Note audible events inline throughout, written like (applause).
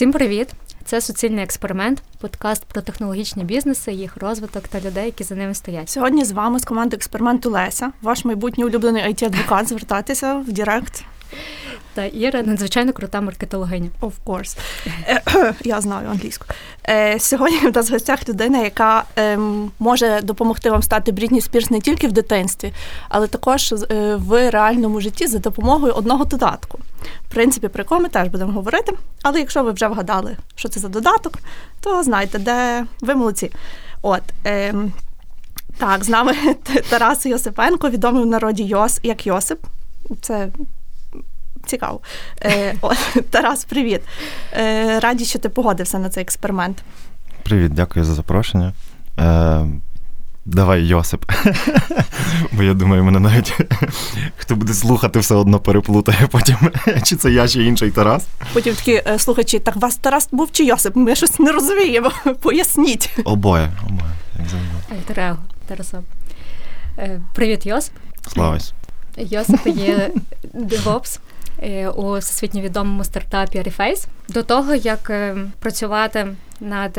Всім привіт! Це суцільний експеримент, подкаст про технологічні бізнеси, їх розвиток та людей, які за ними стоять. Сьогодні з вами з команди експерименту Леся, ваш майбутній улюблений it адвокат звертатися в Директ. Та Іра надзвичайно крута маркетологиня. Of course. (clears throat) Я знаю англійську. Е, сьогодні в нас в гостях людина, яка ем, може допомогти вам стати Брітні Спірс не тільки в дитинстві, але також е, в реальному житті за допомогою одного додатку. В принципі, про якого ми теж будемо говорити. Але якщо ви вже вгадали, що це за додаток, то знайте, де ви молодці. От. Ем, так, з нами (laughs) Тарас Йосипенко, відомий в народі Йос як Йосип. Це цікаво. Е, (laughs) о, Тарас, привіт. Е, Раді, що ти погодився на цей експеримент. Привіт, дякую за запрошення. Е, Давай, Йосип. (laughs) Бо я думаю, мене навіть (laughs) хто буде слухати, все одно переплутає потім, (laughs) чи це я, чи інший Тарас. Потім такі е, слухачі, так вас Тарас був чи Йосип? Ми щось не розуміємо. Поясніть. Обоє, обоє. як завжди. Тараса. Е, Привіт, Йосип. Славись. Йосип є DevOps е, у всесвітньо відомому стартапі Reface. До того, як е, працювати над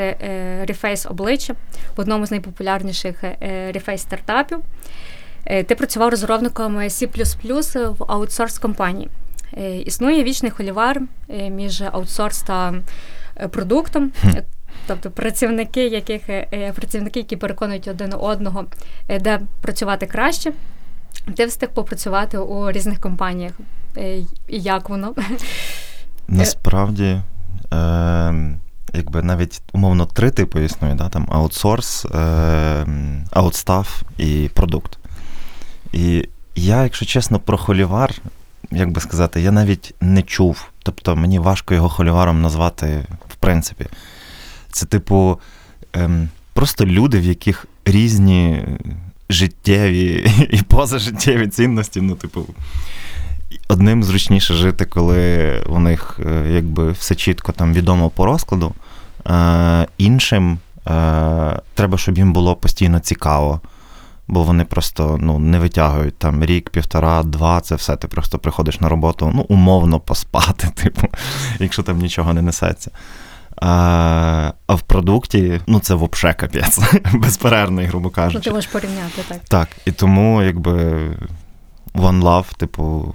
Reface обличчя в одному з найпопулярніших Reface стартапів, е, ти працював розробником C++ в аутсорс компанії. Е, Існує вічний холівар е, між аутсорс та продуктом. Тобто працівники, яких працівники, які переконують один одного, де працювати краще, ти встиг попрацювати у різних компаніях. І як воно? Насправді, е, якби навіть умовно три типи існує, да? там аутсорс, е, аутстаф і продукт. І я, якщо чесно, про холівар, як би сказати, я навіть не чув. Тобто мені важко його холіваром назвати, в принципі. Це, типу, ем, просто люди, в яких різні життєві (laughs) і позажиттєві цінності. Ну, типу, одним зручніше жити, коли у них е, якби все чітко там відомо по розкладу. Е, іншим е, треба, щоб їм було постійно цікаво. Бо вони просто ну, не витягують там рік, півтора, два, це все. Ти просто приходиш на роботу, ну, умовно поспати, (laughs) типу, якщо там нічого не несеться. А, а в продукті, ну, це взагалі капець, (laughs) безперервний, грубо кажучи. Ну, ти можеш порівняти так. Так, і тому, якби One Love, типу,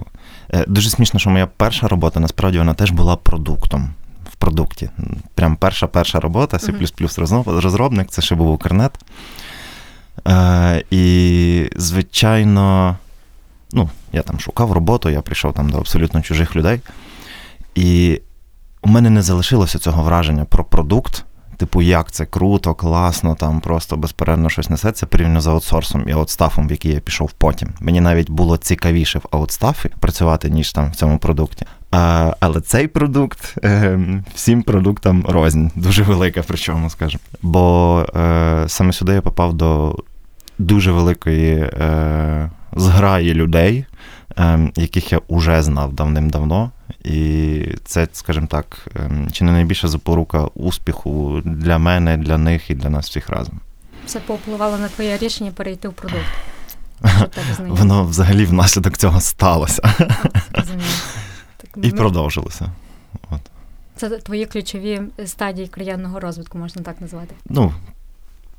дуже смішно, що моя перша робота насправді вона теж була продуктом. В продукті. Прям перша перша робота, C++ розробник, це ще був Укрнет. Е, і, звичайно, ну, я там шукав роботу, я прийшов там до абсолютно чужих людей. І у мене не залишилося цього враження про продукт. Типу, як це круто, класно, там просто безперервно щось несеться порівняно з аутсорсом і аутстафом, в який я пішов потім. Мені навіть було цікавіше в аутстафі працювати, ніж там в цьому продукті. А, але цей продукт е, всім продуктам рознь, дуже велика, причому скажімо. Бо е, саме сюди я попав до дуже великої е, зграї людей, е, яких я вже знав давним-давно. І це, скажімо так, ем, чи не найбільша запорука успіху для мене, для них і для нас всіх разом. Це повпливало на твоє рішення перейти в продукт. Воно взагалі внаслідок цього сталося (laughs) і ми- продовжилося. Це твої ключові стадії кар'єрного розвитку, можна так назвати. Ну,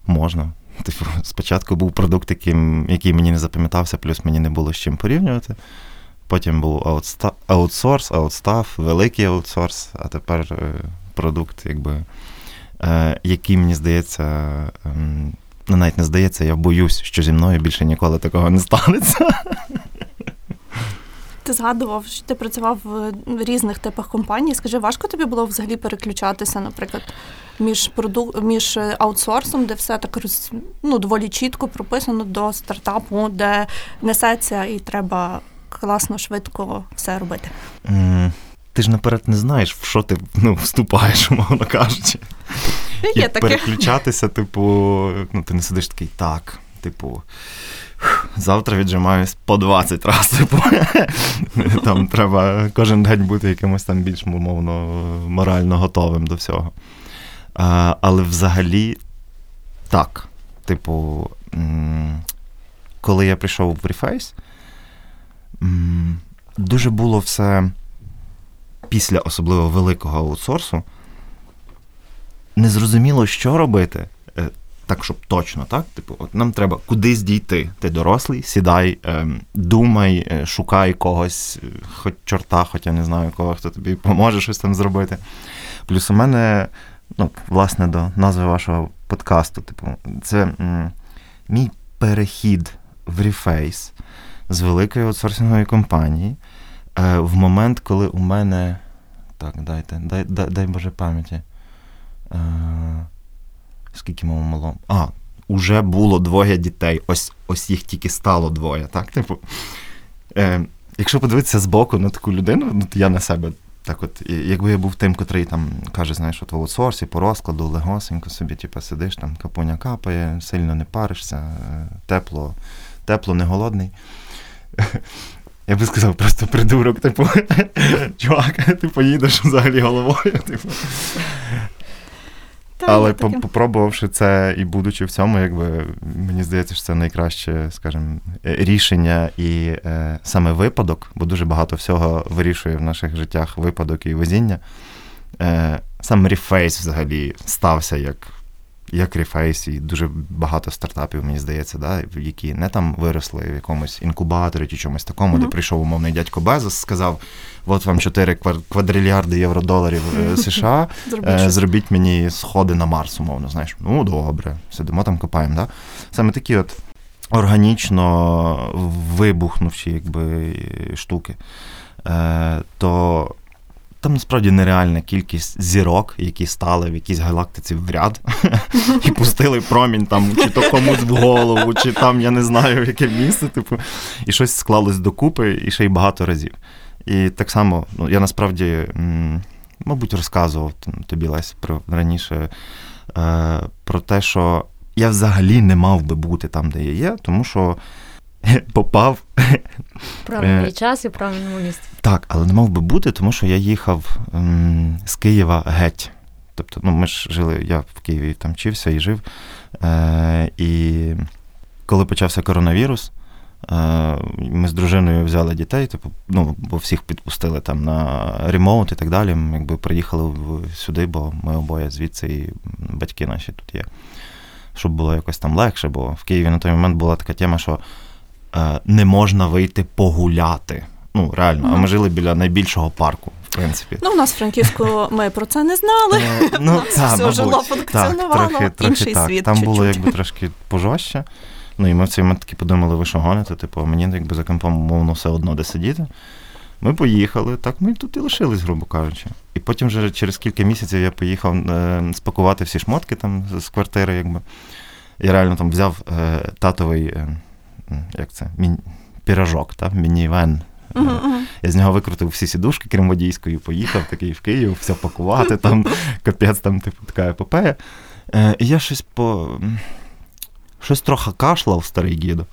можна. Типу, спочатку був продукт, яким, який мені не запам'ятався, плюс мені не було з чим порівнювати. Потім був аутста- аутсорс, аутстаф, великий аутсорс, а тепер е, продукт, якби, е, який мені здається, ем, ну навіть не здається, я боюсь, що зі мною більше ніколи такого не станеться. Ти згадував, що ти працював в різних типах компаній. Скажи, важко тобі було взагалі переключатися, наприклад, між проду... між аутсорсом, де все так роз... ну, доволі чітко прописано до стартапу, де несеться і треба класно, швидко все робити. М, Ти ж наперед не знаєш, в що ти ну, вступаєш, (laughs) умовно кажучи. Є Як таке. переключатися, типу, ну, ти не сидиш такий, так, типу, завтра віджимаюсь по 20 разів. (laughs) Типу. Там треба кожен день бути якимось там більш умовно морально готовим до всього. А, але взагалі так. Типу, коли я прийшов в Reface, дуже було все після особливо великого аутсорсу. не зрозуміло, що робити. Е, так, щоб точно, так? Типу, от нам треба кудись дійти. Ти дорослий, сідай, е, думай, е, шукай когось, хоч чорта, хоч я не знаю кого, хто тобі поможе щось там зробити. Плюс у мене, ну, власне, до назви вашого подкасту, типу, це м, мій перехід в Reface з великої аутсорсингової компанії е, в момент, коли у мене. Так, дайте, дай, дай, дай Боже пам'яті. Е, скільки мого мало? А, уже було двоє дітей. Ось ось їх тільки стало двоє. так? Типу, е, Якщо подивитися збоку на таку людину, ну, я на себе так от, якби я був тим, котрий там каже, знаєш, от в аутсорсі, по розкладу, легосенько собі, типу, сидиш, там капуня капає, сильно не паришся, е, тепло, тепло, не голодний. Я би сказав, просто придурок, типу, (laughs) чувак, ти поїдеш взагалі головою. Типу. Та, Але таке. попробувавши це і будучи в цьому, якби мені здається, що це найкраще, скажімо, е, рішення і е, саме випадок, бо дуже багато всього вирішує в наших життях випадок і везіння. Е, Сам Reface взагалі стався як як Reface, і дуже багато стартапів, мені здається, да, які не там виросли в якомусь інкубаторі чи чомусь такому, mm-hmm. де прийшов умовний дядько Безос, сказав: от вам 4 квадрильярди євро-доларів mm-hmm. США, (laughs) зробіть, зробіть мені сходи на Марс, умовно. Знаєш, ну добре, сидимо там, копаємо. Да? Саме такі от органічно вибухнувші якби, штуки. Е, то там насправді нереальна кількість зірок, які стали в якійсь галактиці в ряд (laughs) і пустили промінь там, чи то комусь в голову, чи там, я не знаю, в яке місце, типу, і щось склалось докупи, і ще й багато разів. І так само, ну, я насправді, мабуть, розказував тобі Лесь про раніше е- про те, що я взагалі не мав би бути там, де я є, тому що. (laughs) Попав правильний час і правильному місці. Так, але не мав би бути, тому що я їхав ем, з Києва геть. Тобто, ну, ми ж жили, я в Києві там вчився і жив. Е, І коли почався коронавірус, е, ми з дружиною взяли дітей, типу, ну, бо всіх підпустили там на ремоут і так далі. Ми якби приїхали сюди, бо ми обоє звідси, і батьки наші тут є. Щоб було якось там легше, бо в Києві на той момент була така тема, що е, не можна вийти погуляти. Ну, реально, а ми жили біля найбільшого парку, в принципі. Ну, у нас в Франківську ми про це не знали. Uh, ну, (laughs) та, все жило, функціонувало, трохи, трохи інший так. світ. Там чуть-чуть. було якби трошки пожорстче. Ну і ми в цей момент таки подумали, ви що гоните, типу, мені якби за компом мовно все одно де сидіти. Ми поїхали, так ми тут і лишились, грубо кажучи. І потім вже через кілька місяців я поїхав е, спакувати всі шмотки там з квартири, якби. Я реально там взяв е, татовий, е, як це, мін... піражок, міні-вен. Uh-huh. Я з нього викрутив всі сідушки, крім водійської, поїхав такий в Київ, все пакувати, там (laughs) капець, там типу така епопея. Е, і я щось по. Щось трохи кашлав старий діду.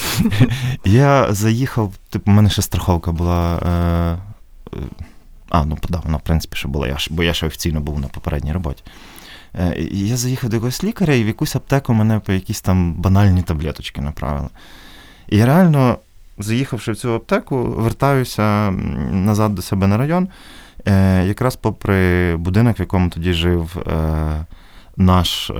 (laughs) я заїхав, типу, у мене ще страховка була. Е, а, ну да, вона, в принципі, ще була, я, бо я ще офіційно був на попередній роботі. Е, я заїхав до якогось лікаря, і в якусь аптеку мене по якісь там банальні таблеточки направили. І реально заїхавши в цю аптеку, вертаюся назад до себе на район. Е, Якраз попри будинок, в якому тоді жив е, наш е,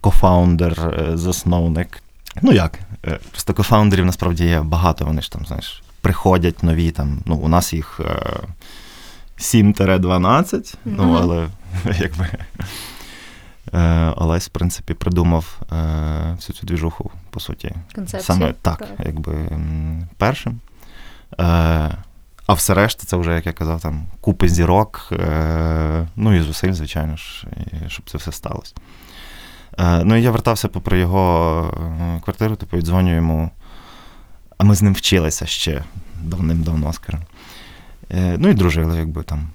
кофаундер, засновник. Ну як? Просто кофаундерів насправді є багато, вони ж там, знаєш, приходять нові. там, ну У нас їх 7-12, mm-hmm. ну але (laughs) якби. Олесь, в принципі, придумав е, всю цю двіжуху, по суті. Концепцію. Саме так, так. якби першим. Е, а все решта, це вже, як я казав, там купи зірок, е, ну і зусиль, звичайно ж, щоб це все сталося. Е, ну і я вертався попри його квартиру, типу, і дзвоню йому. А ми з ним вчилися ще давним-давно, скажімо. Ну і дружили, якби там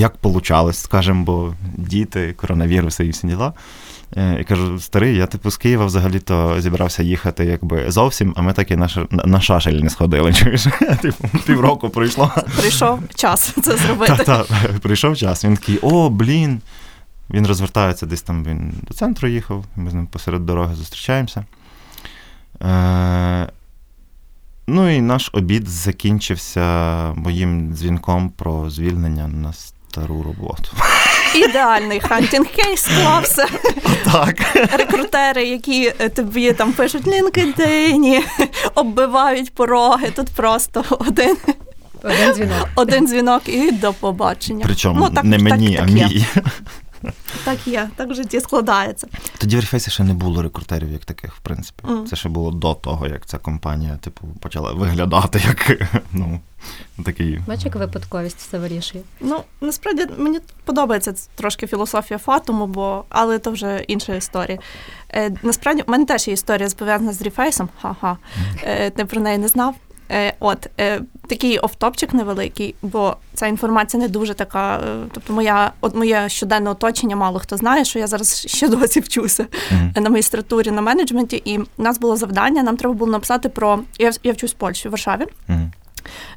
як получалось, скажімо, бо діти, коронавіруси і всі діла. Я кажу, старий, я типу з Києва взагалі-то зібрався їхати якби зовсім, а ми так і на, на шашель не сходили. (laughs) Чуєш? Типу, півроку пройшло. Прийшов час це зробити. Так, прийшов час. Він такий, о, блін. Він розвертається десь там, він до центру їхав, ми з ним посеред дороги зустрічаємося. Е, Ну і наш обід закінчився моїм дзвінком про звільнення на стару роботу. ідеальний hunting кейс склався. Так. Рекрутери, які е, тобі там пишуть LinkedIn, оббивають пороги. Тут просто один Один дзвінок. один дзвінок і до побачення. Причому Ну, так- не мені, так а мій. (laughs) Так є, так в житті складається. Тоді в Рефейсі ще не було рекрутерів як таких, в принципі. Мгм. Це ще було до того, як ця компанія, типу, почала виглядати як (laughs) ну, такий. Бачиш, як випадковість все вирішує. Ну, насправді мені подобається трошки філософія фатуму, бо але то вже інша історія. Е, насправді, в мене теж є історія пов'язана з рефейсом. Ха-ха. Е, ти про неї не знав. Е, от е, такий офтопчик невеликий, бо ця інформація не дуже така. Е, тобто, моя от моє щоденне оточення, мало хто знає, що я зараз ще досі вчуся Мгм. на магістратурі на менеджменті, і в нас було завдання. Нам треба було написати про я, я вчусь в Польщі, в Варшаві.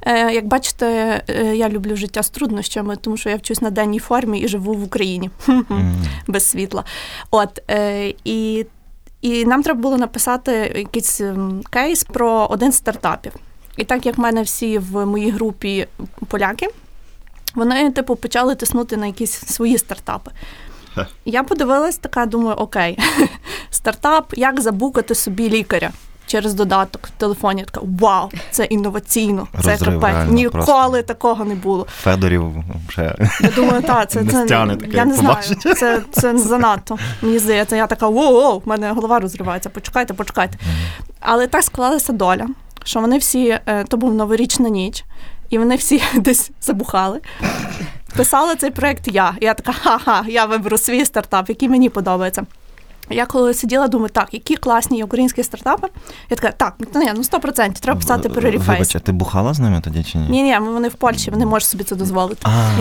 Е, Як бачите, я люблю життя з труднощами, тому що я вчусь на денній формі і живу в Україні Мгм. (laughs) без світла. От і, і нам треба було написати якийсь ем, кейс про один з стартапів. І так як в мене всі в моїй групі поляки, вони, типу, почали тиснути на якісь свої стартапи. Я подивилась, така думаю, окей, (laughs) стартап, як забукати собі лікаря через додаток в телефоні. Я Така вау, це інноваційно, це капець. Ніколи просто. такого не було. Федорів вже Я думаю, так, (laughs) це, Не це стягне таке, я не знаю. Це, це занадто. Мені здається, я така воу, в мене голова розривається. Почекайте, почекайте. Але так склалася доля, що вони всі, е, то був новорічна ніч, і вони всі (laughs) десь забухали. Писала цей проект я. Я така, ха-ха, я виберу свій стартап, який мені подобається. Я коли сиділа, думаю, так, які класні українські стартапи. Я така, так, ну ні, ну 100%, треба писати про рефейс. Вибач, а ти бухала з ними тоді чи ні? Ні, ні, вони в Польщі, вони можуть собі це дозволити. А.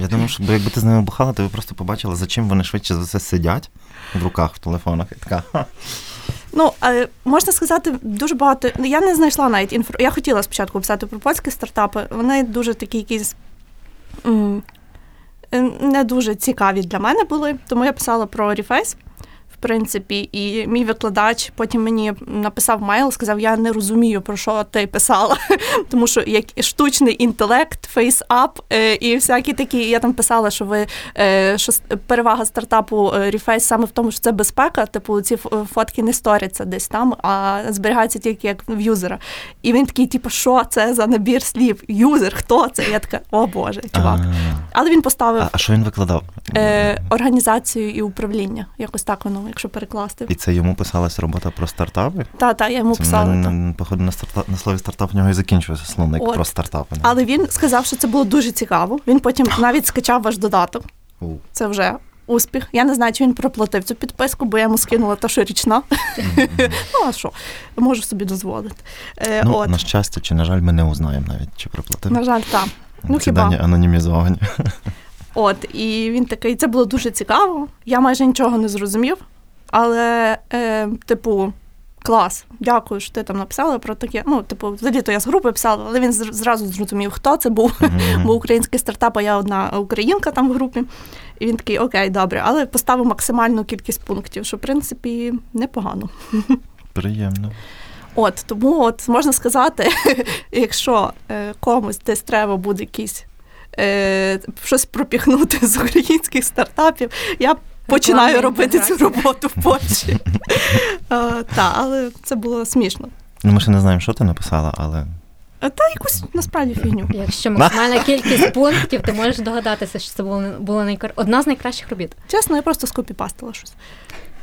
Я думав, що якби ти з ними бухала, ти б просто побачила, за чим вони швидше за все сидять в руках, в телефонах. І така, ха. Ну, е, можна сказати, дуже багато. ну, Я не знайшла навіть інфо. Я хотіла спочатку писати про польські стартапи. Вони дуже такі якісь е, не дуже цікаві для мене були. Тому я писала про Reface. Принципі, і мій викладач потім мені написав мейл, сказав: я не розумію, про що ти писала. (laughs) Тому що як штучний інтелект, фейсап і всякі такі. Я там писала, що ви е, що перевага стартапу е, Reface саме в тому, що це безпека. Типу, ці фотки не сторяться десь там, а зберігаються тільки як в юзера. І він такий, типу, що це за набір слів? Юзер, хто це? Я така, о Боже, чувак. Але він поставив А, а що він викладав? е, організацію і управління. Якось так воно, якщо перекласти. І це йому писалась робота про стартапи? Та, та, я йому Це писала. на, походу на, старта, на слові стартап в нього і закінчується словник От. про стартапи. Але він сказав, що це було дуже цікаво. Він потім навіть скачав ваш додаток. У. Це вже успіх. Я не знаю, чи він проплатив цю підписку, бо я йому скинула та, що річна. (laughs) Ну, а що? Можу собі дозволити. Е, Ну, от. на щастя, чи на жаль, ми не узнаємо навіть, чи приплатив. На жаль, так. ну, Ці хіба. дані анонімізовані. От, і він такий, це було дуже цікаво. Я майже нічого не зрозумів, але, е, типу, клас, дякую, що ти там написала про таке. Ну, типу, взагалі-то я з групи писала, але він зразу зрозумів, хто це був. Мгм. Бо український стартап, а я одна українка там в групі. І він такий, окей, добре, але поставив максимальну кількість пунктів, що в принципі непогано. Приємно. От тому, от можна сказати, (laughs) якщо е, комусь десь треба буде якийсь е, щось пропіхнути з українських стартапів, я починаю робити цю роботу в Польщі. (laughs) Е, Та, але це було смішно. Ну, ми ще не знаємо, що ти написала, але Е, Та якусь насправді фігню. Якщо (laughs) максимальна кількість пунктів, ти можеш догадатися, що це було, було найкар... одна з найкращих робіт. Чесно, я просто скопіпастила щось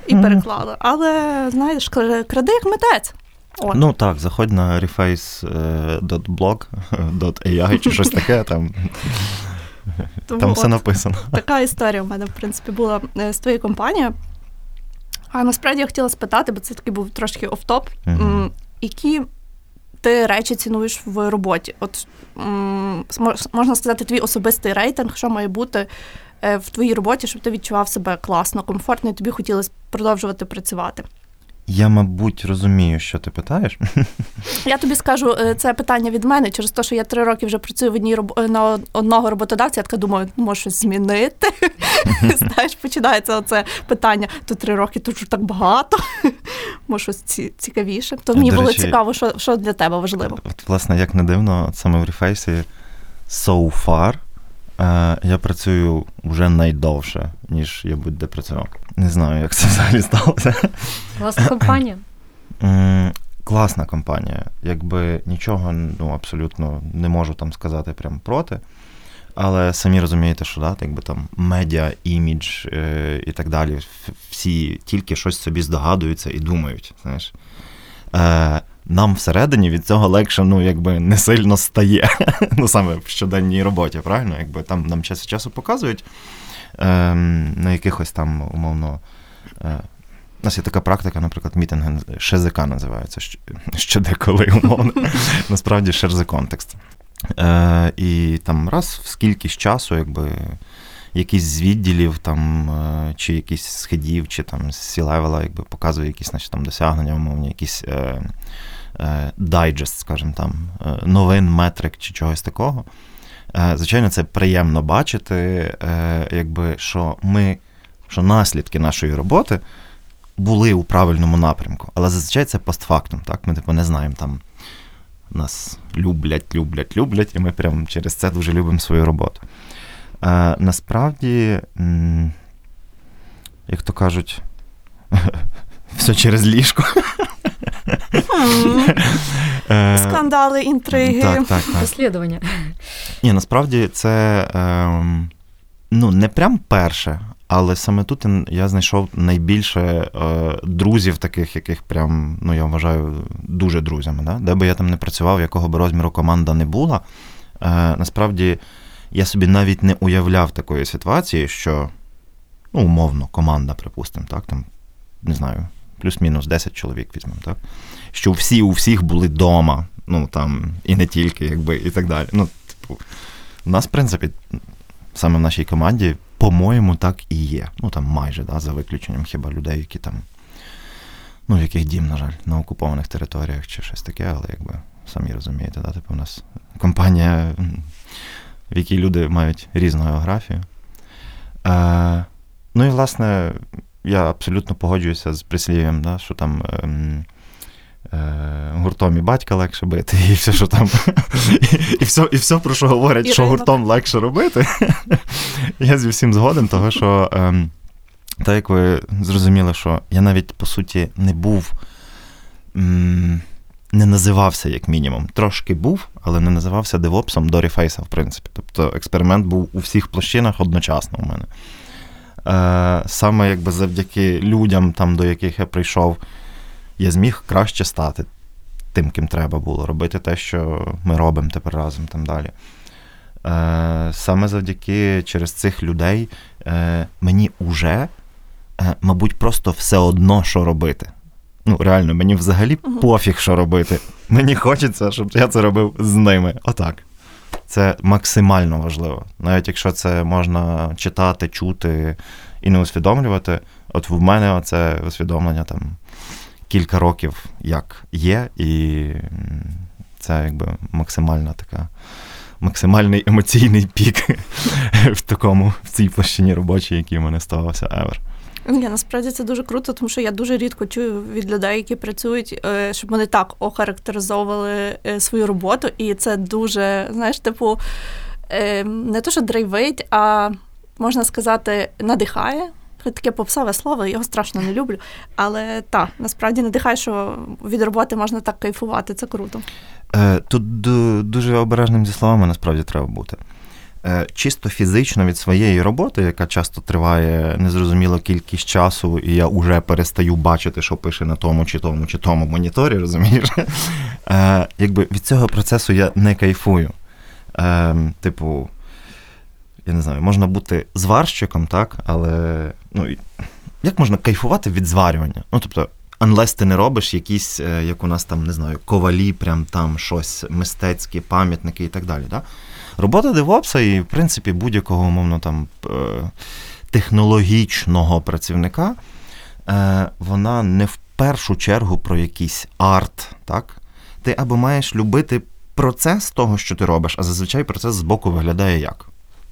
і Мгм. переклала. Але знаєш, кради як митець. От. ну так, заходь на reface.blog.ai (laughs) чи щось таке, там, (laughs) Тому там все от. написано. (laughs) Така історія в мене, в принципі, була е, з твоєю компанією. А насправді я хотіла спитати, бо це такий був трошки офтоп. М, Які ти речі цінуєш в роботі? От можна сказати, твій особистий рейтинг, що має бути е, в твоїй роботі, щоб ти відчував себе класно, комфортно, і тобі хотілося продовжувати працювати. Я, мабуть, розумію, що ти питаєш. (laughs) Я тобі скажу е, це питання від мене через те, що я три роки вже працюю в одній роб... е, на одного роботодавця. Я така думаю, ну, може щось змінити. (laughs) Знаєш, починається оце питання. То три роки, то так багато. (laughs) Може, щось ці- цікавіше. То мені До було речі, цікаво, що, що для тебе важливо. От, власне, як не дивно, саме в Reface so far Е, Я працюю вже найдовше, ніж я будь-де працював. Не знаю, як це взагалі сталося. Класна компанія. Класна компанія. Якби нічого ну, абсолютно не можу там сказати прямо проти. Але самі розумієте, що да, якби там медіа, імідж е, і так далі, всі тільки щось собі здогадуються і думають. знаєш. Е, Нам всередині від цього легше ну, якби не сильно стає. (laughs) ну саме в щоденній роботі, правильно? Якби Там нам час часу показують е, на якихось там умовно. Е, у нас є така практика, наприклад, мітинги ШЗК називається, (laughs) що деколи умовно. (laughs) Насправді share the context. Е, І там раз в скількись часу, якби якийсь з відділів там, е, чи якийсь з хедів, чи там з C-level а, якби показує якісь значить, там досягнення, умовні, якісь е, дайджест, скажімо там, е, новин, метрик чи чогось такого. Е, Звичайно, це приємно бачити, е, якби, що ми, що наслідки нашої роботи були у правильному напрямку. Але зазвичай це постфактум. Так? Ми типу, не знаємо там нас люблять, люблять, люблять, і ми прямо через це дуже любимо свою роботу. Е, Насправді, як то кажуть, (laughs) все через ліжко. Е, Скандали, інтриги. Так, так, так. Розслідування. Ні, насправді це е, ну, не прям перше, але саме тут я знайшов найбільше е, друзів, таких, яких прям, ну я вважаю, дуже друзями. Да? Де би я там не працював, якого би розміру команда не була. Е, Насправді я собі навіть не уявляв такої ситуації, що, ну, умовно, команда, припустимо, так, там, не знаю, плюс-мінус 10 чоловік візьмемо, так? Що всі у всіх були вдома, ну там, і не тільки, якби, і так далі. Ну, типу, у нас, в принципі, саме в нашій команді по-моєму, так і є. Ну там майже, да, за виключенням хіба людей, які там, ну, яких дім, на жаль, на окупованих територіях чи щось таке, але якби самі розумієте, да, типу у нас компанія, в якій люди мають різну географію. Е, Ну і власне, я абсолютно погоджуюся з прислів'ям, да, що там. Е, гуртом і батька легше бити, і все, що там. І все, і все про що говорять, і що ринок. гуртом легше робити. Я зі всім згоден, того що, ем, так як ви зрозуміли, що я навіть по суті не був. Не називався, як мінімум. Трошки був, але не називався девопсом до рефейса, в принципі. Тобто експеримент був у всіх площинах одночасно у мене. Е, Саме якби завдяки людям, там, до яких я прийшов, я зміг краще стати тим, ким треба було, робити те, що ми робимо тепер разом там далі. Е, Саме завдяки через цих людей е, мені вже, е, мабуть, просто все одно, що робити. Ну, реально, мені взагалі пофіг, що робити. Мені хочеться, щоб я це робив з ними. Отак. Це максимально важливо. Навіть якщо це можна читати, чути і не усвідомлювати, от в мене це усвідомлення там кілька років як є, і це якби максимальна така. Максимальний емоційний пік (laughs) в такому, в цій площині робочій, який в мене ставався ever. Ні, насправді це дуже круто, тому що я дуже рідко чую від людей, які працюють, е, щоб вони так охарактеризовували е, свою роботу. І це дуже, знаєш, типу, е, не то, що драйвить, а можна сказати, надихає таке попсове слово, його страшно не люблю. Але так, насправді надихає, що від роботи можна так кайфувати, це круто. Е, тут дуже обережним зі словами насправді треба бути. Е, чисто фізично від своєї роботи, яка часто триває незрозуміло кількість часу, і я вже перестаю бачити, що пише на тому, чи тому, чи тому моніторі, розумієш? Е, якби від цього процесу я не кайфую. Типу, я не знаю, можна бути зварщиком, так, але ну, як можна кайфувати від зварювання? Ну, тобто, unless ти не робиш якісь, е, як у нас там, не знаю, ковалі, прям там щось мистецькі, пам'ятники і так далі. Да? Робота девопса і, в принципі, будь-якого умовно там е, технологічного працівника, е, вона не в першу чергу про якийсь арт, так? Ти або маєш любити процес того, що ти робиш, а зазвичай процес збоку виглядає як?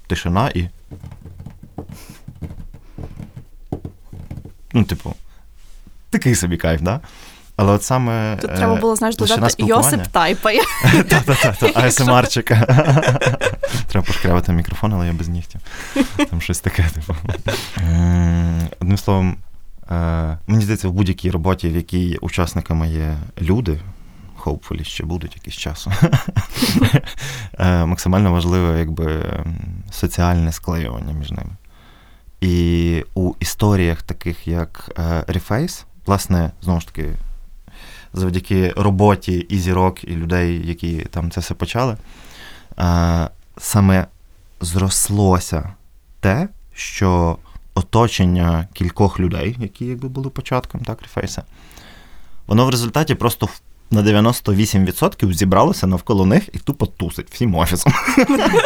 Тишина і. Ну, типу, такий собі кайф, да? Але от саме. Тут треба було, знаєш, додати Йосип тайпає. (laughs) Так-так-так. (laughs) Треба пошкрябати мікрофон, але я без нігтів. Там щось таке, типу. Одним словом, е, мені здається, в будь-якій роботі, в якій учасниками є люди, hopefully, ще будуть якийсь часу. (laughs) Е, максимально важливе якби соціальне склеювання між ними. І історіях, таких як Reface, власне, знову ж таки, завдяки роботі і зірок, і людей, які там це все почали, саме зрослося те, що оточення кількох людей, які якби були початком так, Рефейса, воно в результаті просто на 98% зібралося навколо них і тупо тусить всім офісом.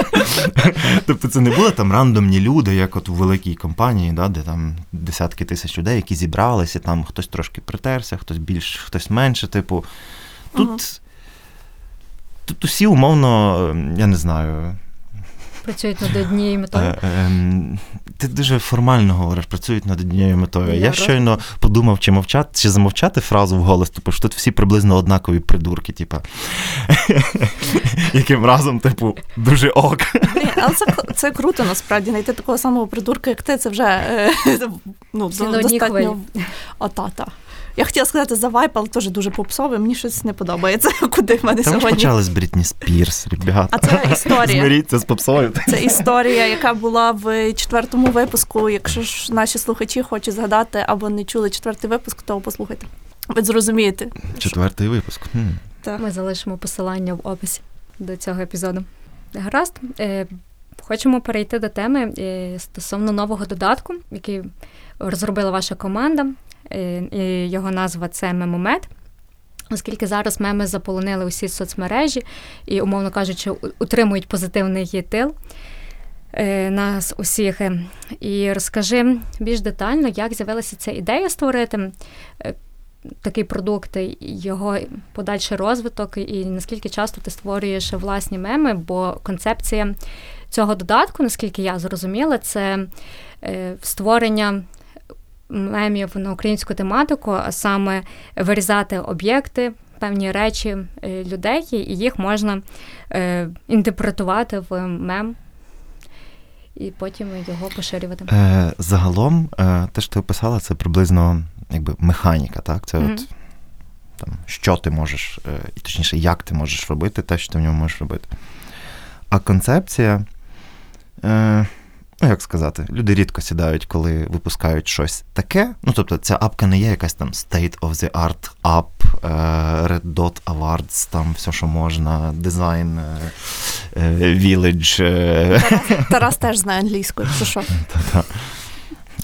(laughs) Тобто це не були там рандомні люди, як от у великій компанії, да, де там десятки тисяч людей, які зібралися, там хтось трошки притерся, хтось більш, хтось менше. Типу, тут, тут усі умовно, я не знаю працюють над однією метою? Ти дуже формально говориш, працюють над однією метою. Я, Я щойно подумав, чи мовчати, чи замовчати фразу в голос, типу, що тут всі приблизно однакові придурки, типу, (laughs) яким разом, типу, дуже ок. Але це це круто, насправді. Знайти такого самого придурка, як ти, це вже е, (laughs) ну, достатньо. Ота-та. Я хотіла сказати за вайп, але теж дуже попсове. Мені щось не подобається. (laughs) Куди в мене Там сьогодні. почали з Брітні Спірс, ребята. А це історія. Змиріться з попсовою. Це історія, яка була в четвертому випуску. Якщо ж наші слухачі хочуть згадати або не чули четвертий випуск, то послухайте. Ви зрозумієте. Четвертий випуск. Хм. Так. Ми залишимо посилання в описі до цього епізоду. Гаразд. Е, хочемо перейти до теми е, стосовно нового додатку, який розробила ваша команда. Е, і його назва це мемомет. Оскільки зараз меми заполонили усі соцмережі і, умовно кажучи, утримують позитивний тил е, нас усіх. І розкажи більш детально, як з'явилася ця ідея створити е, такий продукт, його подальший розвиток, і наскільки часто ти створюєш власні меми, бо концепція цього додатку, наскільки я зрозуміла, це створення мемів на українську тематику, а саме вирізати об'єкти, певні речі е, людей, і їх можна е, інтерпретувати в мем. І потім його поширювати. Е, Загалом, е, те, що ти описала, це приблизно якби механіка, так? Це mm-hmm. от там, що ти можеш, е, і точніше, як ти можеш робити, те, що ти в ньому можеш робити. А концепція. Е, Ну, як сказати, люди рідко сідають, коли випускають щось таке. Ну, тобто, ця апка не є якась там State of the Art App, е, Red Dot Awards, там все, що можна, дизайн, е, е, Village. Тарас, Тарас теж знає англійську, якщо що.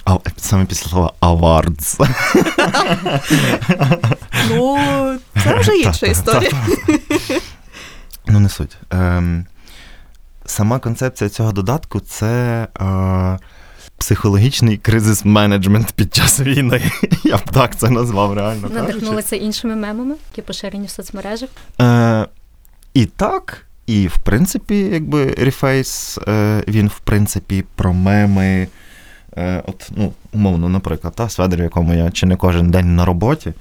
А, саме після слова awards. Ну, це вже інша історія. Ну, не суть. Ем, сама концепція цього додатку це е, психологічний кризис менеджмент під час війни. (laughs) Я б так це назвав реально. Надихнулися іншими мемами, які поширені в соцмережах. Е, І так. І, в принципі, якби Reface, е, він, в принципі, про меми. Е, от, ну, Умовно, наприклад, та, сведер, в якому я чи не кожен день на роботі.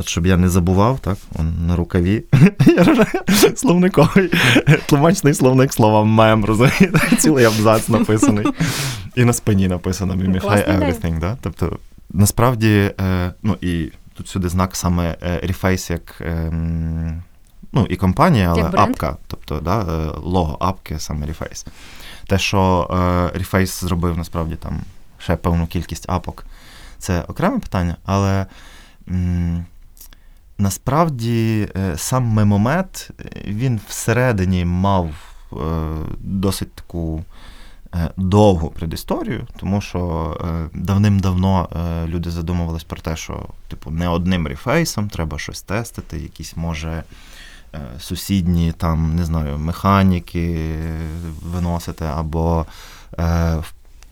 От щоб я не забував, так, он на рукаві. (laughs) Словниковий, тлумачний словник слова мем, розумієте? Цілий абзац написаний. І на спині написано Mimify everything. Да? Тобто, насправді, е, ну і тут сюди знак саме е, Reface як. Е, Ну, і компанія, але апка, тобто да, е, лого апки, саме Reface. Те, що Reface зробив насправді там ще певну кількість апок, це окреме питання, але м- Насправді, е, сам мемомет, він всередині мав е, досить таку е, довгу предісторію, тому що давним-давно люди задумувались про те, що типу, не одним рефейсом треба щось тестити, якісь може. Сусідні там, не знаю, механіки виносити, або е,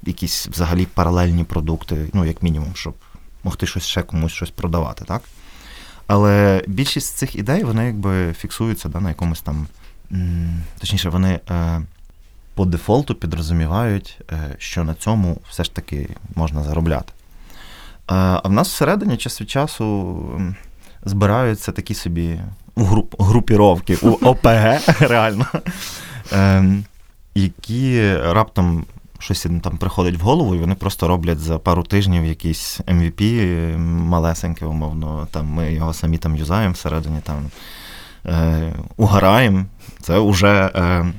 якісь взагалі паралельні продукти, ну, як мінімум, щоб могти щось ще комусь щось продавати, так? Але більшість цих ідей вони якби фіксуються да, на якомусь там. Точніше, вони е, по дефолту підрозумівають, е, що на цьому все ж таки можна заробляти. Е, а в нас всередині час від часу збираються такі собі груп, групіровки у (laughs) ОПГ, реально. Е, які раптом щось їм там приходить в голову, і вони просто роблять за пару тижнів якийсь MVP малесеньке, умовно. Там Ми його самі там юзаємо всередині, там е, угораємо. Це вже е,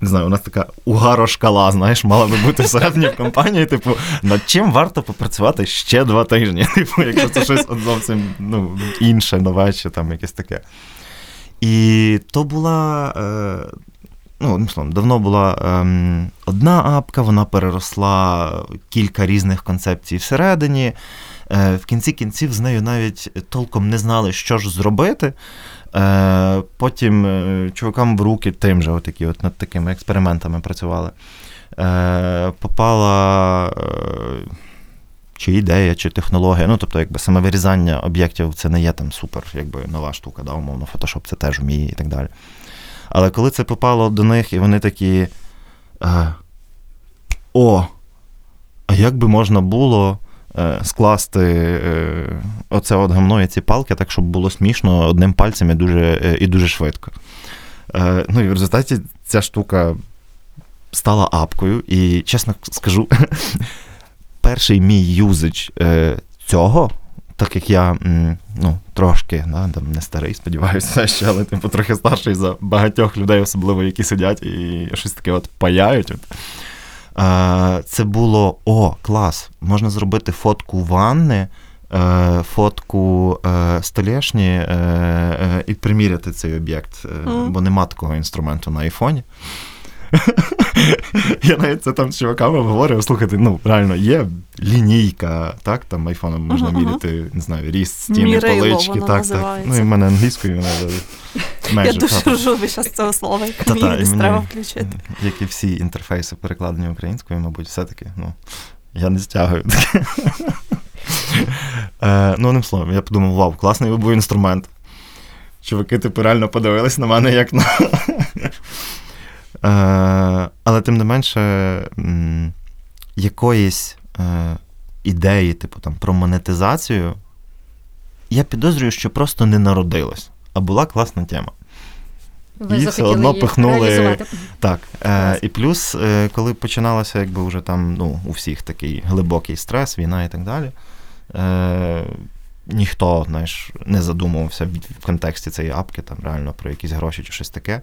не знаю, у нас така угарошкала, знаєш, мала би бути всередині в компанії. Типу, над чим варто попрацювати ще два тижні? (laughs) Типу, якщо це щось зовсім ну, інше, нове, чи там якесь таке. І то була. Е, ну, словом, давно була ем, одна апка, вона переросла кілька різних концепцій всередині. Е, В кінці кінців з нею навіть толком не знали, що ж зробити. Е, Потім е, чувакам в руки тим же, отакі, от над такими експериментами працювали. Е, Попала. Е, чи ідея, чи технологія. Ну, тобто, якби саме вирізання об'єктів це не є там супер, якби нова штука, да, умовно, Photoshop це теж вміє і так далі. Але коли це попало до них, і вони такі. Е, О! А як би можна було е, скласти е, оце от гамно і ці палки, так, щоб було смішно одним пальцем і дуже і дуже швидко. Ну і в результаті ця штука стала апкою, і, чесно скажу, (laughs) перший мій юзич цього. Так як я ну, трошки да, там, не старий, сподіваюся, ще, але типу, трохи старший за багатьох людей, особливо які сидять і щось таке от паяють. От. Це було о, клас! Можна зробити фотку ванни, е, фотку е, столешні е, і приміряти цей об'єкт, mm. бо нема такого інструменту на айфоні. (laughs) Я навіть це там з чуваками говорив, слухайте, ну реально є лінійка, так, там айфоном можна uh-huh. міряти, не знаю, ріст, стіни, Мірило, полички, так, так. Ну і в мене англійською вона майже. Я дуже ржу зараз цього слова, як мірість треба включити. Як і всі інтерфейси перекладені українською, мабуть, все-таки, ну, я не стягую. (laughs) Е, ну, одним словом, я подумав, вау, класний був інструмент. Чуваки, типу, реально подивились на мене як на. (laughs) Е, але тим не менше, якоїсь е, ідеї, типу там про монетизацію, я підозрюю, що просто не народилось, а була класна тема. Ви і все одно пихнули. Так. Е, І плюс, е, коли починалося, якби вже там ну, у всіх такий глибокий стрес, війна і так далі. Е, Ніхто знаєш, не задумувався в контексті цієї апки, там реально про якісь гроші чи щось таке.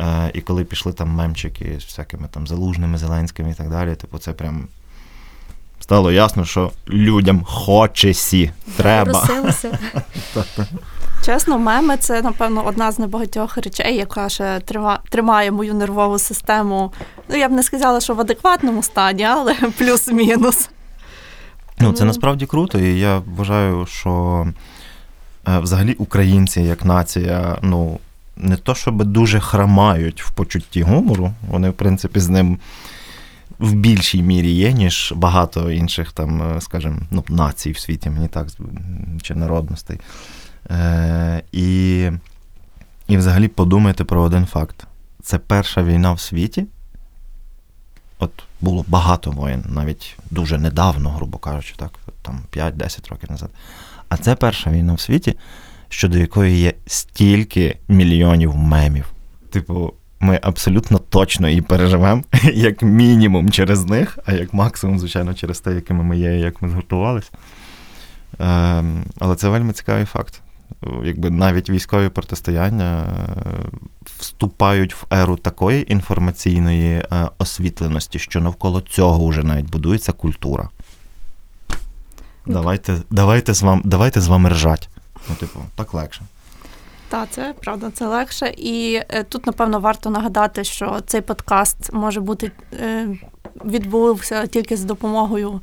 Е, І коли пішли там мемчики з всякими там залужними, зеленськими і так далі, типу, це прям стало ясно, що людям хочесі треба. (laughs) Чесно, меми це, напевно, одна з небагатьох речей, яка ще тримає мою нервову систему. Ну, я б не сказала, що в адекватному стані, але (laughs) плюс-мінус. Ну, це насправді круто, і я вважаю, що е, взагалі українці як нація, ну, не то, щоб дуже храмають в почутті гумору, вони, в принципі, з ним в більшій мірі є, ніж багато інших там, е, скажімо, ну, націй в світі, мені так, чи народностей. Е, І, і взагалі подумайте про один факт: це перша війна в світі. От було багато воєн, навіть дуже недавно, грубо кажучи, так, там 5-10 років назад. А це перша війна в світі, щодо якої є стільки мільйонів мемів. Типу, ми абсолютно точно її переживемо, (laughs) як мінімум через них, а як максимум, звичайно, через те, якими ми є як ми згуртувалися. Ем, але це вельми цікавий факт. Якби навіть військові протистояння е, вступають в еру такої інформаційної е, освітленості, що навколо цього вже навіть будується культура. Давайте давайте, з вами, давайте з вами ржать. Ну, типу, так легше. Так, це правда, це легше. І е, тут, напевно, варто нагадати, що цей подкаст може бути е, відбувся тільки з допомогою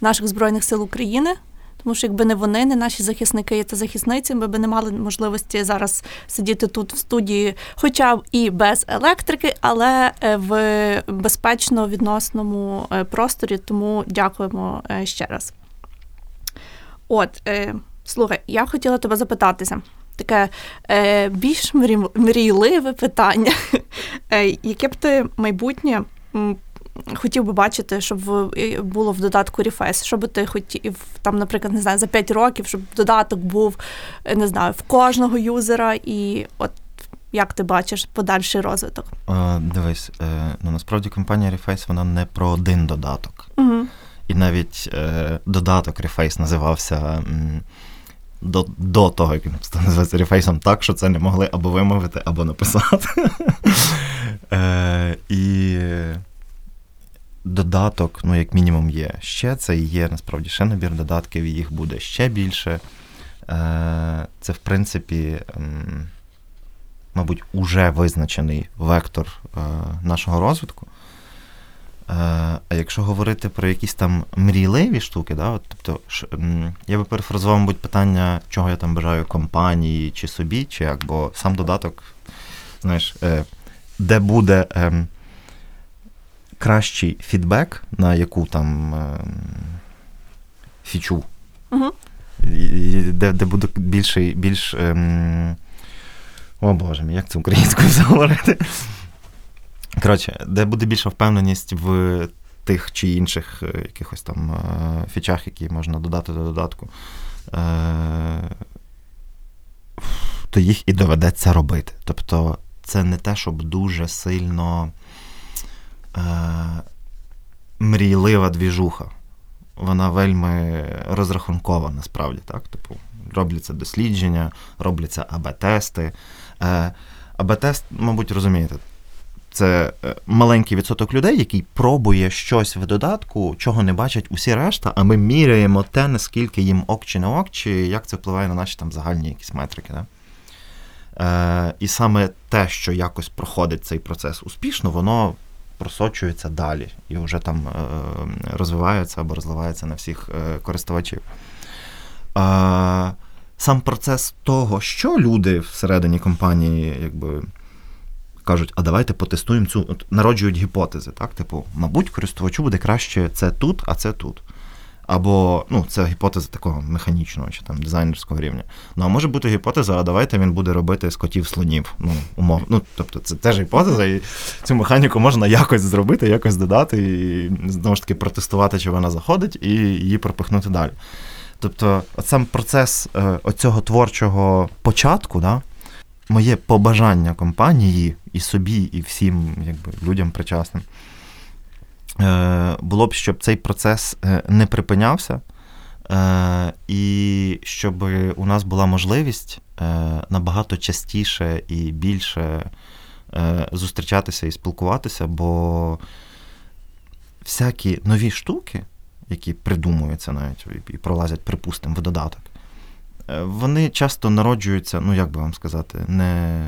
наших Збройних сил України. Тому що якби не вони, не наші захисники та захисниці, ми б не мали можливості зараз сидіти тут в студії, хоча б і без електрики, але е, в безпечно відносному е, просторі. Тому дякуємо е, ще раз. От, слухай, я хотіла тебе запитатися. Таке е, більш мрійливе питання. (laughs) Яке б ти майбутнє хотів би бачити, щоб було в додатку Reface? Що би ти хотів, там, наприклад, не знаю, за 5 років, щоб додаток був, е, не знаю, в кожного юзера, і от як ти бачиш подальший розвиток? Дивись, е, ну насправді компанія Reface вона не про один додаток. Угу. І навіть е, додаток Reface називався до, до того, як він називається Reface так, що це не могли або вимовити, або написати. (laughs) е, і додаток, ну, як мінімум, є ще. Це і є насправді ще набір додатків, і їх буде ще більше. Е, це, в принципі, мабуть, уже визначений вектор е, нашого розвитку. Е, А якщо говорити про якісь там мрійливі штуки, да, от, тобто, я би перефразував, мабуть, питання, чого я там бажаю компанії чи собі, чи як, бо сам додаток, знаєш, де буде е, кращий фідбек на яку там е, фічу, Угу. де, де буде більший, більш. Ем, о Боже мій, як це українською (laughs) говорити? Коротше, де буде більша впевненість в тих чи інших е, якихось там е, фічах, які можна додати до додатку, то їх і доведеться робити. Тобто, це не те, щоб дуже сильно е, мрійлива двіжуха. Вона вельми розрахункова насправді, так? Типу, робляться дослідження, робляться АБ-тести. Е, АБ-тест, мабуть, розумієте, це е, маленький відсоток людей, який пробує щось в додатку, чого не бачать усі решта, а ми міряємо те, наскільки їм ок чи не ок, чи як це впливає на наші там загальні якісь метрики. Да? Е, і саме те, що якось проходить цей процес успішно, воно просочується далі і вже там е, розвивається або розливається на всіх е, користувачів. Сам процес того, що люди всередині компанії якби, кажуть, а давайте потестуємо цю, от, народжують гіпотези, так? Типу, мабуть, користувачу буде краще це тут, а це тут. Або ну, це гіпотеза такого механічного чи там дизайнерського рівня. Ну, а може бути гіпотеза, а давайте він буде робити з котів слонів. Ну, умов. Ну, тобто, це теж гіпотеза, і цю механіку можна якось зробити, якось додати, і знову ж таки протестувати, чи вона заходить, і її пропихнути далі. Тобто, сам процес е, оцього творчого початку, да, моє побажання компанії і собі, і всім якби, людям причасним, було б, щоб цей процес е, не припинявся, е, і щоб у нас була можливість е, набагато частіше і більше е, зустрічатися і спілкуватися, бо всякі нові штуки, які придумуються навіть і пролазять, припустимо, в додаток, е, вони часто народжуються, ну як би вам сказати, не,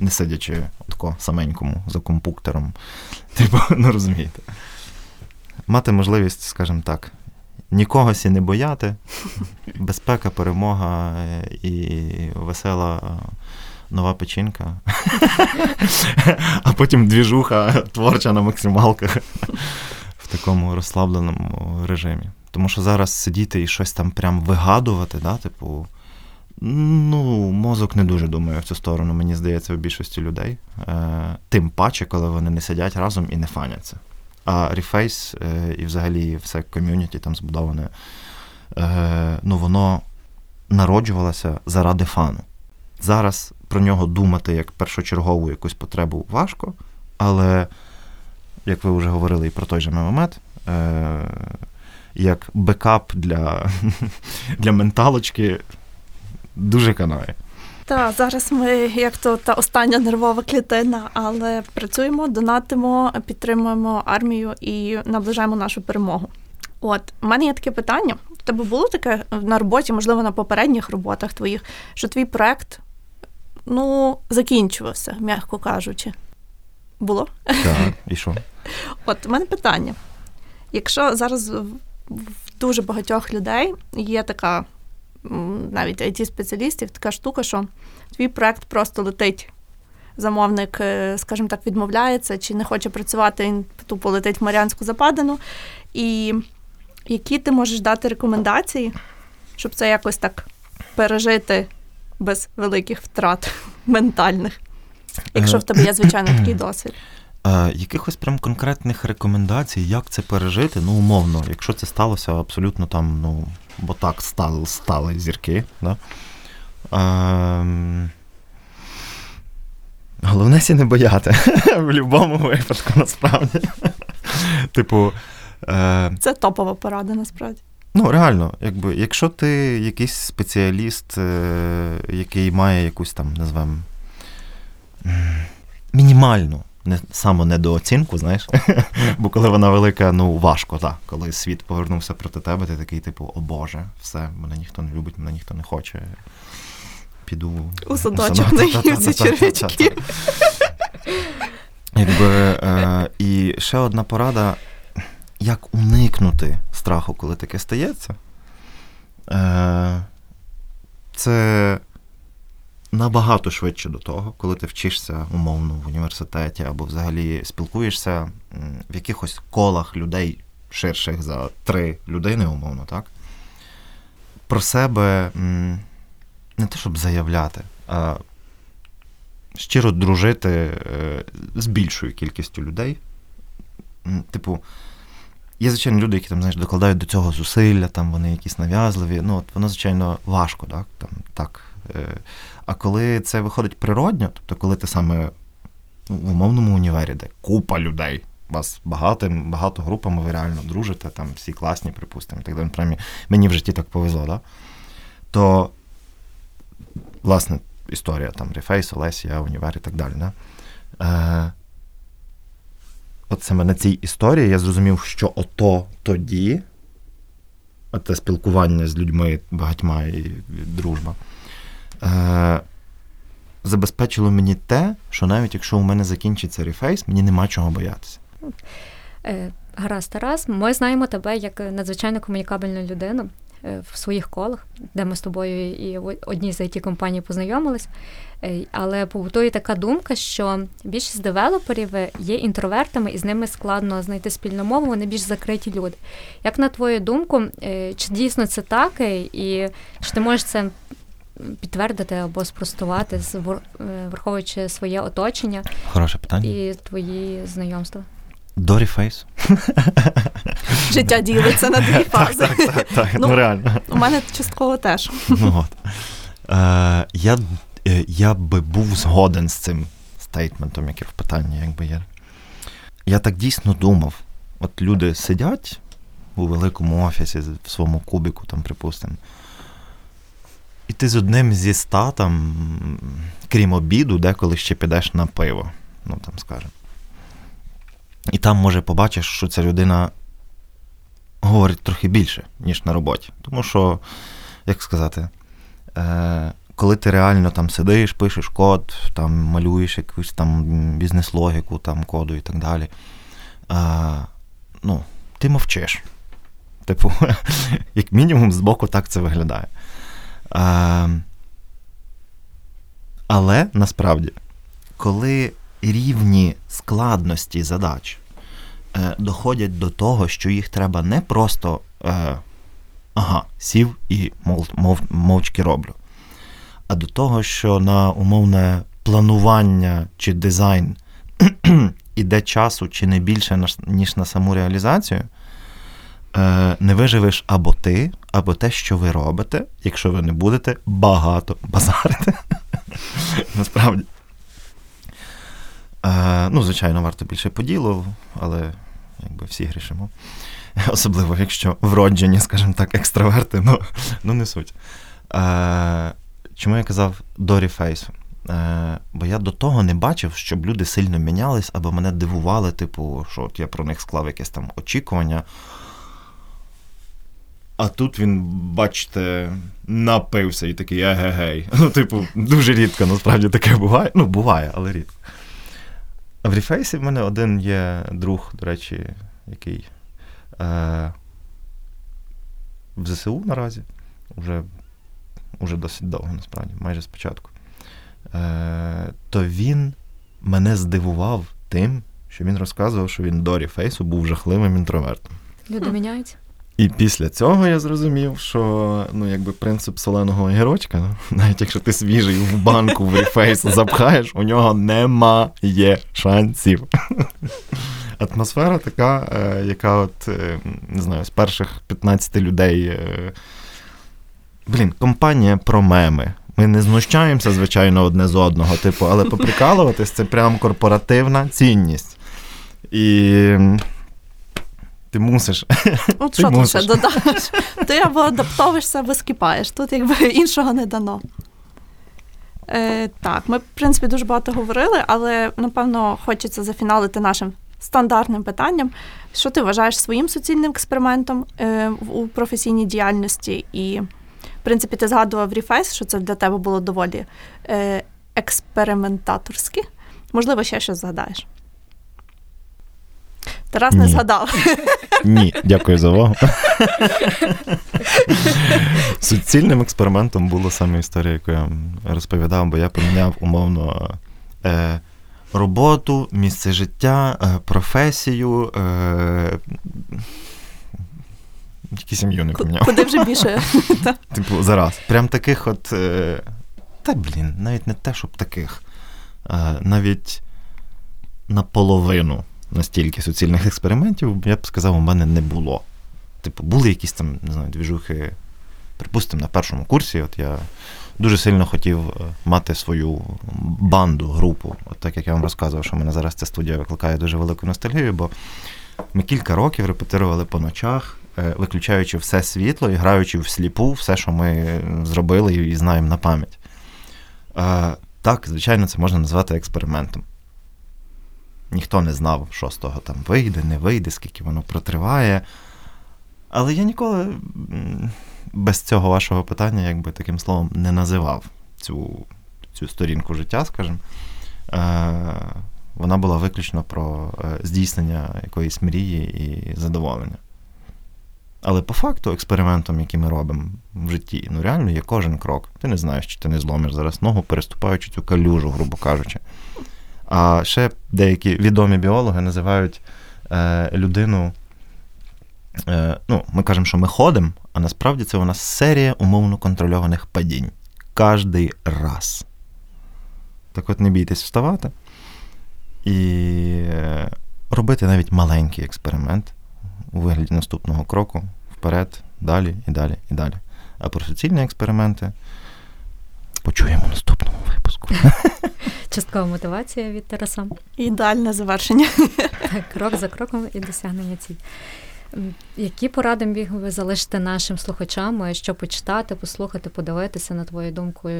не сидячи отко саменькому за компуктером. (laughs) Типу, ну розумієте. Мати можливість, скажімо так, нікого сі не бояти, (laughs) безпека, перемога е, і весела нова печінка, (laughs) а потім двіжуха творча на максималках в такому розслабленому режимі. Тому що зараз сидіти і щось там прям вигадувати, да, типу, ну, мозок не дуже думає в цю сторону, мені здається, у більшості людей. Е, Тим паче, коли вони не сидять разом і не фаняться. А Reface е, і взагалі все ком'юніті там збудоване, е, ну, воно народжувалося заради фану. Зараз про нього думати як першочергову якусь потребу важко, але, як ви вже говорили і про той же мемомет, як бекап для, (laughs) для менталочки дуже канає. Так, зараз ми як то та остання нервова клітина, але працюємо, донатимо, підтримуємо армію і наближаємо нашу перемогу. От, у мене є таке питання. У тебе було таке на роботі, можливо, на попередніх роботах твоїх, що твій проект ну, закінчувався, м'яко кажучи. Було? Так, і що? (laughs) От у мене питання. Якщо зараз в дуже багатьох людей є така, навіть it спеціалістів така штука, що твій проект просто летить. Замовник, е, скажімо так, відмовляється чи не хоче працювати, він тупо летить в Маріанську западину. І які ти можеш дати рекомендації, щоб це якось так пережити без великих втрат (laughs) ментальних, якщо в тебе є, звичайно, такий (clears throat) досвід. Е, якихось прям конкретних рекомендацій, як це пережити, ну, умовно, якщо це сталося абсолютно там, ну, бо так стали, стали зірки, да? Ем, Олесі не бояти. (laughs) В будь-якому випадку, насправді. (laughs) Типу. Е... Це топова порада, насправді. Ну, реально, якби, якщо ти якийсь спеціаліст, е, який має якусь там, назвемо, мінімальну не, самонедооцінку, знаєш, бо коли вона велика, ну важко, так. Коли світ повернувся проти тебе, ти такий, типу, о Боже, все, мене ніхто не любить, мене ніхто не хоче. Піду у садочок на гівці червячки. Якби, е, І ще одна порада як уникнути страху, коли таке стається, е, це набагато швидше до того, коли ти вчишся умовно в університеті або взагалі спілкуєшся в якихось колах людей ширших за три людини, умовно, так? Про себе не те, щоб заявляти, а щиро дружити е, з більшою кількістю людей. Типу, Є, звичайно, люди, які там, знаєш, докладають до цього зусилля, там вони якісь нав'язливі. Ну, от воно, звичайно, важко, так? Там, так. А коли це виходить природньо, тобто, коли ти саме в умовному універі, де купа людей, вас багато, багато групами, ви реально дружите, там всі класні, припустимо, так далі. Мені в житті так повезло, да? то, власне, історія там Reface, Олесі, я універ і так далі. Да? Е, от саме на цій історії я зрозумів, що ото тоді, це спілкування з людьми багатьма і дружба, е, забезпечило мені те, що навіть якщо у мене закінчиться Reface, мені нема чого боятися. Е, гаразд, Тарас, ми знаємо тебе як надзвичайно комунікабельну людину. Е, в своїх колах, де ми з тобою і в одній з it компаній познайомились. Е, але побутує така думка, що більшість девелоперів є інтровертами, і з ними складно знайти спільну мову, вони більш закриті люди. Як на твою думку, чи дійсно це так, і чи ти можеш це підтвердити або спростувати, враховуючи своє оточення Хороше питання. і твої знайомства? Доріфейс. (laughs) Життя ділиться на дві (laughs) фази. Так, так, так, так. Ну, ну реально. У мене частково теж. Ну, от. Е, Я е, я би був згоден з цим стейтментом, який в питанні, якби є. Я так дійсно думав. От люди сидять у великому офісі в своєму кубіку, там, припустимо. Ти з одним зі ста, там, крім обіду, деколи ще підеш на пиво. Ну, там, скажемо. І там, може, побачиш, що ця людина говорить трохи більше, ніж на роботі. Тому що, як сказати, е, коли ти реально там сидиш, пишеш код, там малюєш якусь там бізнес-логіку, там коду і так далі, е, ну, ти мовчиш. Типу, (laughs) як мінімум, збоку так це виглядає. Е, але насправді, коли рівні складності задач е, доходять до того, що їх треба не просто е, ага, сів і мов, мов, мовчки роблю, а до того, що на умовне планування чи дизайн (clears throat) іде часу чи не більше, ніж на саму реалізацію. Е, не виживеш або ти, або те, що ви робите, якщо ви не будете багато базарити. (laughs) Насправді. Е, Ну, звичайно, варто більше поділу, але якби всі грішимо. (laughs) Особливо, якщо вроджені, скажімо так, екстраверти, ну ну не суть. Е, Чому я казав Дорі Фейсу? Е, Бо я до того не бачив, щоб люди сильно мінялись, або мене дивували, типу, що от я про них склав якесь там очікування. А тут він, бачите, напився і такий егегей. (laughs) Ну, типу, дуже рідко насправді таке буває. Ну, буває, але рідко. А в Ріфейсі в мене один є друг, до речі, який е, в ЗСУ наразі, вже уже досить довго, насправді, майже спочатку. Е, То він мене здивував тим, що він розказував, що він до Ріфейсу був жахливим інтровертом. Люди міняються. І після цього я зрозумів, що ну, якби принцип соленого огірочка, (laughs) навіть якщо ти свіжий в банку в рефейс запхаєш, у нього немає шансів. (laughs) Атмосфера така, е, яка от, е, не знаю, з перших 15 людей. Е, блін, компанія про меми. Ми не знущаємося, звичайно, одне з одного, типу, але поприкалуватись це прям корпоративна цінність. І ти мусиш. От Ти що тут мусиш. ще додаш? Ти або адаптовуєшся, або скіпаєш. Тут якби іншого не дано. Е, так, ми, в принципі, дуже багато говорили, але напевно хочеться зафіналити нашим стандартним питанням. Що ти вважаєш своїм суцільним експериментом е, у професійній діяльності? І, в принципі, ти згадував Reface, що це для тебе було доволі е, експериментаторське. Можливо, ще щось згадаєш. Тарас не Ні. згадав. Ні, дякую за увагу. Суцільним експериментом була саме історія, яку я розповідав, бо я поміняв умовно е, роботу, місце життя, е, професію. Е, тільки сім'ю не поміняв. Куди вже більше? (laughs) Типу, зараз. Прям таких от. Е, та блін, навіть не те, щоб таких. Е, навіть наполовину настільки суцільних експериментів, я б сказав, у мене не було. Типу, були якісь там, не знаю, двіжухи, припустимо, на першому курсі. От я дуже сильно хотів е, мати свою банду, групу. От так як я вам розказував, що мене зараз ця студія викликає дуже велику ностальгію, бо ми кілька років репетирували по ночах, е, виключаючи все світло і граючи всліпу все, що ми зробили і знаємо на пам'ять. Е, Так, звичайно, це можна назвати експериментом. Ніхто не знав, що з того там вийде, не вийде, скільки воно протриває. Але я ніколи без цього вашого питання, якби таким словом, не називав цю, цю сторінку життя, скажімо. Е, вона була виключно про е, здійснення якоїсь мрії і задоволення. Але по факту, експериментом, який ми робимо в житті, ну реально є кожен крок. Ти не знаєш, чи ти не зломиш зараз ногу, переступаючи цю калюжу, грубо кажучи. А ще деякі відомі біологи називають е, людину. Е, ну, ми кажемо, що ми ходимо, а насправді це у нас серія умовно контрольованих падінь. Кожний раз. Так от не бійтесь вставати і е, робити навіть маленький експеримент у вигляді наступного кроку вперед, далі і далі і далі. А про суцільні експерименти почуємо наступному випуску. (laughs) Часткова мотивація від Тараса. Ідеальне завершення. (laughs) Крок за кроком і досягнення ціль. М, Які поради міг би залишити нашим слухачам, що почитати, послухати, подивитися, на твою думку,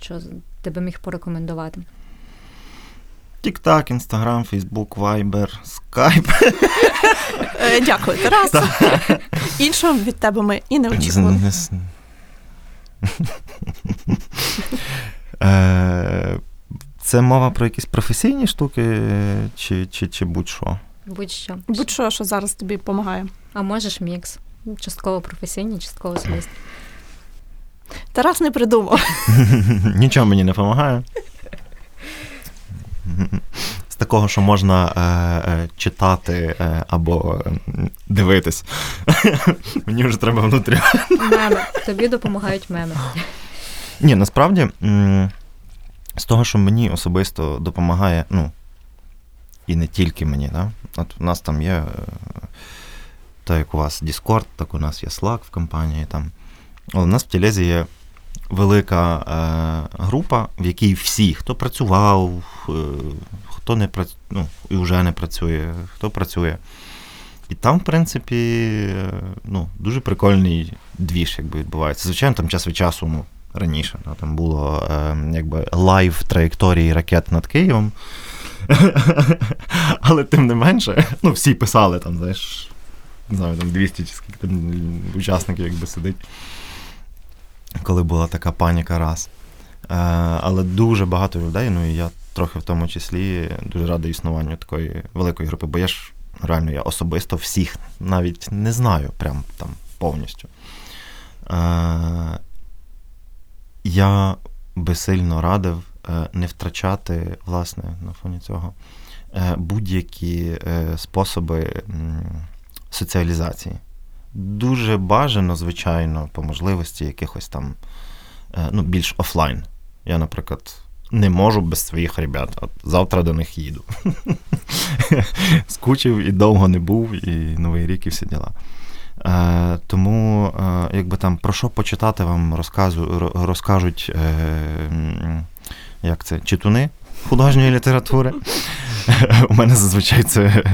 що ти би міг порекомендувати? Тік-так, Інстаграм, Фейсбук, Вайбер, Скайп. Е, Дякую, Тарас. Іншого від тебе ми і не очікували. (laughs) Це мова про якісь професійні штуки, чи, чи, чи будь-що. Будь-що. Будь-що, що зараз тобі допомагає. А можеш мікс. Частково професійний, частково особистий. Тарас не придумав. (laughs) Нічого мені не допомагає. З такого, що можна е, е, читати е, або е, дивитись. (laughs) Мені вже треба внутрі. Меми. Тобі допомагають меми. Ні, насправді, м, з того, що мені особисто допомагає, ну, і не тільки мені, да? От у нас там є, е, так як у вас Discord, так у нас є Slack в компанії. Там. Але у нас в Телезі є велика е, група, в якій всі, хто працював, е, хто не працює, ну, і вже не працює, хто працює. І там, в принципі, е, ну, дуже прикольний двіж, якби відбувається. Звичайно, там час від часу, ну, раніше, да, там було е, якби live траєкторії ракет над Києвом. (laughs) Але тим не менше, ну, всі писали там, знаєш, не знаю, там 200 чи скільки там учасників якби сидить. Коли була така паніка раз. Е, але дуже багато людей, ну і я трохи в тому числі дуже радий існуванню такої великої групи, бо я ж реально я особисто всіх навіть не знаю прям там повністю. Е, я би сильно радив е, не втрачати, власне, на фоні цього е, будь-які е, способи соціалізації. Дуже бажано, звичайно, по можливості якихось там ну, більш офлайн. Я, наприклад, не можу без своїх ребят. От завтра до них їду. (laughs) Скучив і довго не був, і Новий рік, і всі діла. Е, Тому, е, якби там про що почитати, вам розказу, розкажуть, е, як це, читуни художньої літератури. У мене зазвичай це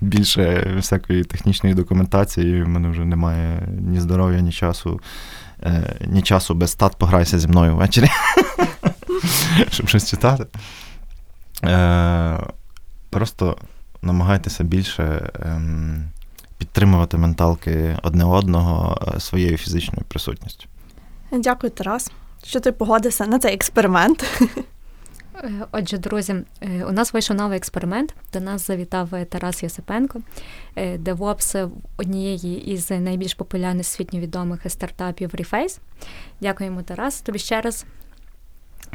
більше всякої технічної документації. У мене вже немає ні здоров'я, ні часу, е, ні часу без стат пограйся зі мною ввечері, (laughs) щоб щось читати. Е, просто намагайтеся більше ем, підтримувати менталки одне одного е, своєю фізичною присутністю. Дякую, Тарас, що ти погодився на цей експеримент. Е, отже, друзі, е, у нас вийшов новий експеримент. До нас завітав Тарас Йосипенко, DevOps однієї із найбільш популярних всесвітньо відомих стартапів Reface. Дякуємо, Тарас, тобі ще раз,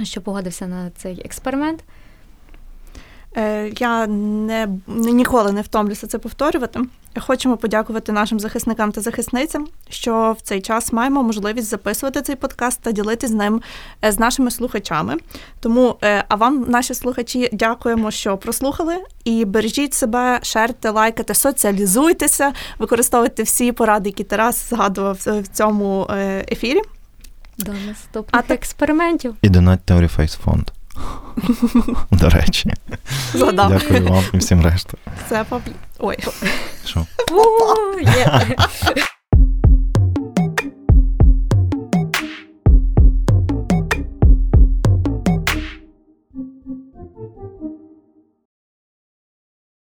що погодився на цей експеримент. Е, я не, ніколи не втомлюся це повторювати. Хочемо подякувати нашим захисникам та захисницям, що в цей час маємо можливість записувати цей подкаст та ділитися з ним е, з нашими слухачами. Тому, е, а вам, наші слухачі, дякуємо, що прослухали. І бережіть себе, шерте, лайкайте, соціалізуйтеся, використовуйте всі поради, які Тарас згадував в цьому ефірі. До наступних а експериментів. І донатьте Оріфейс фонд. До речі. Згадав. Дякую вам і всім решту. Це Ой. Що?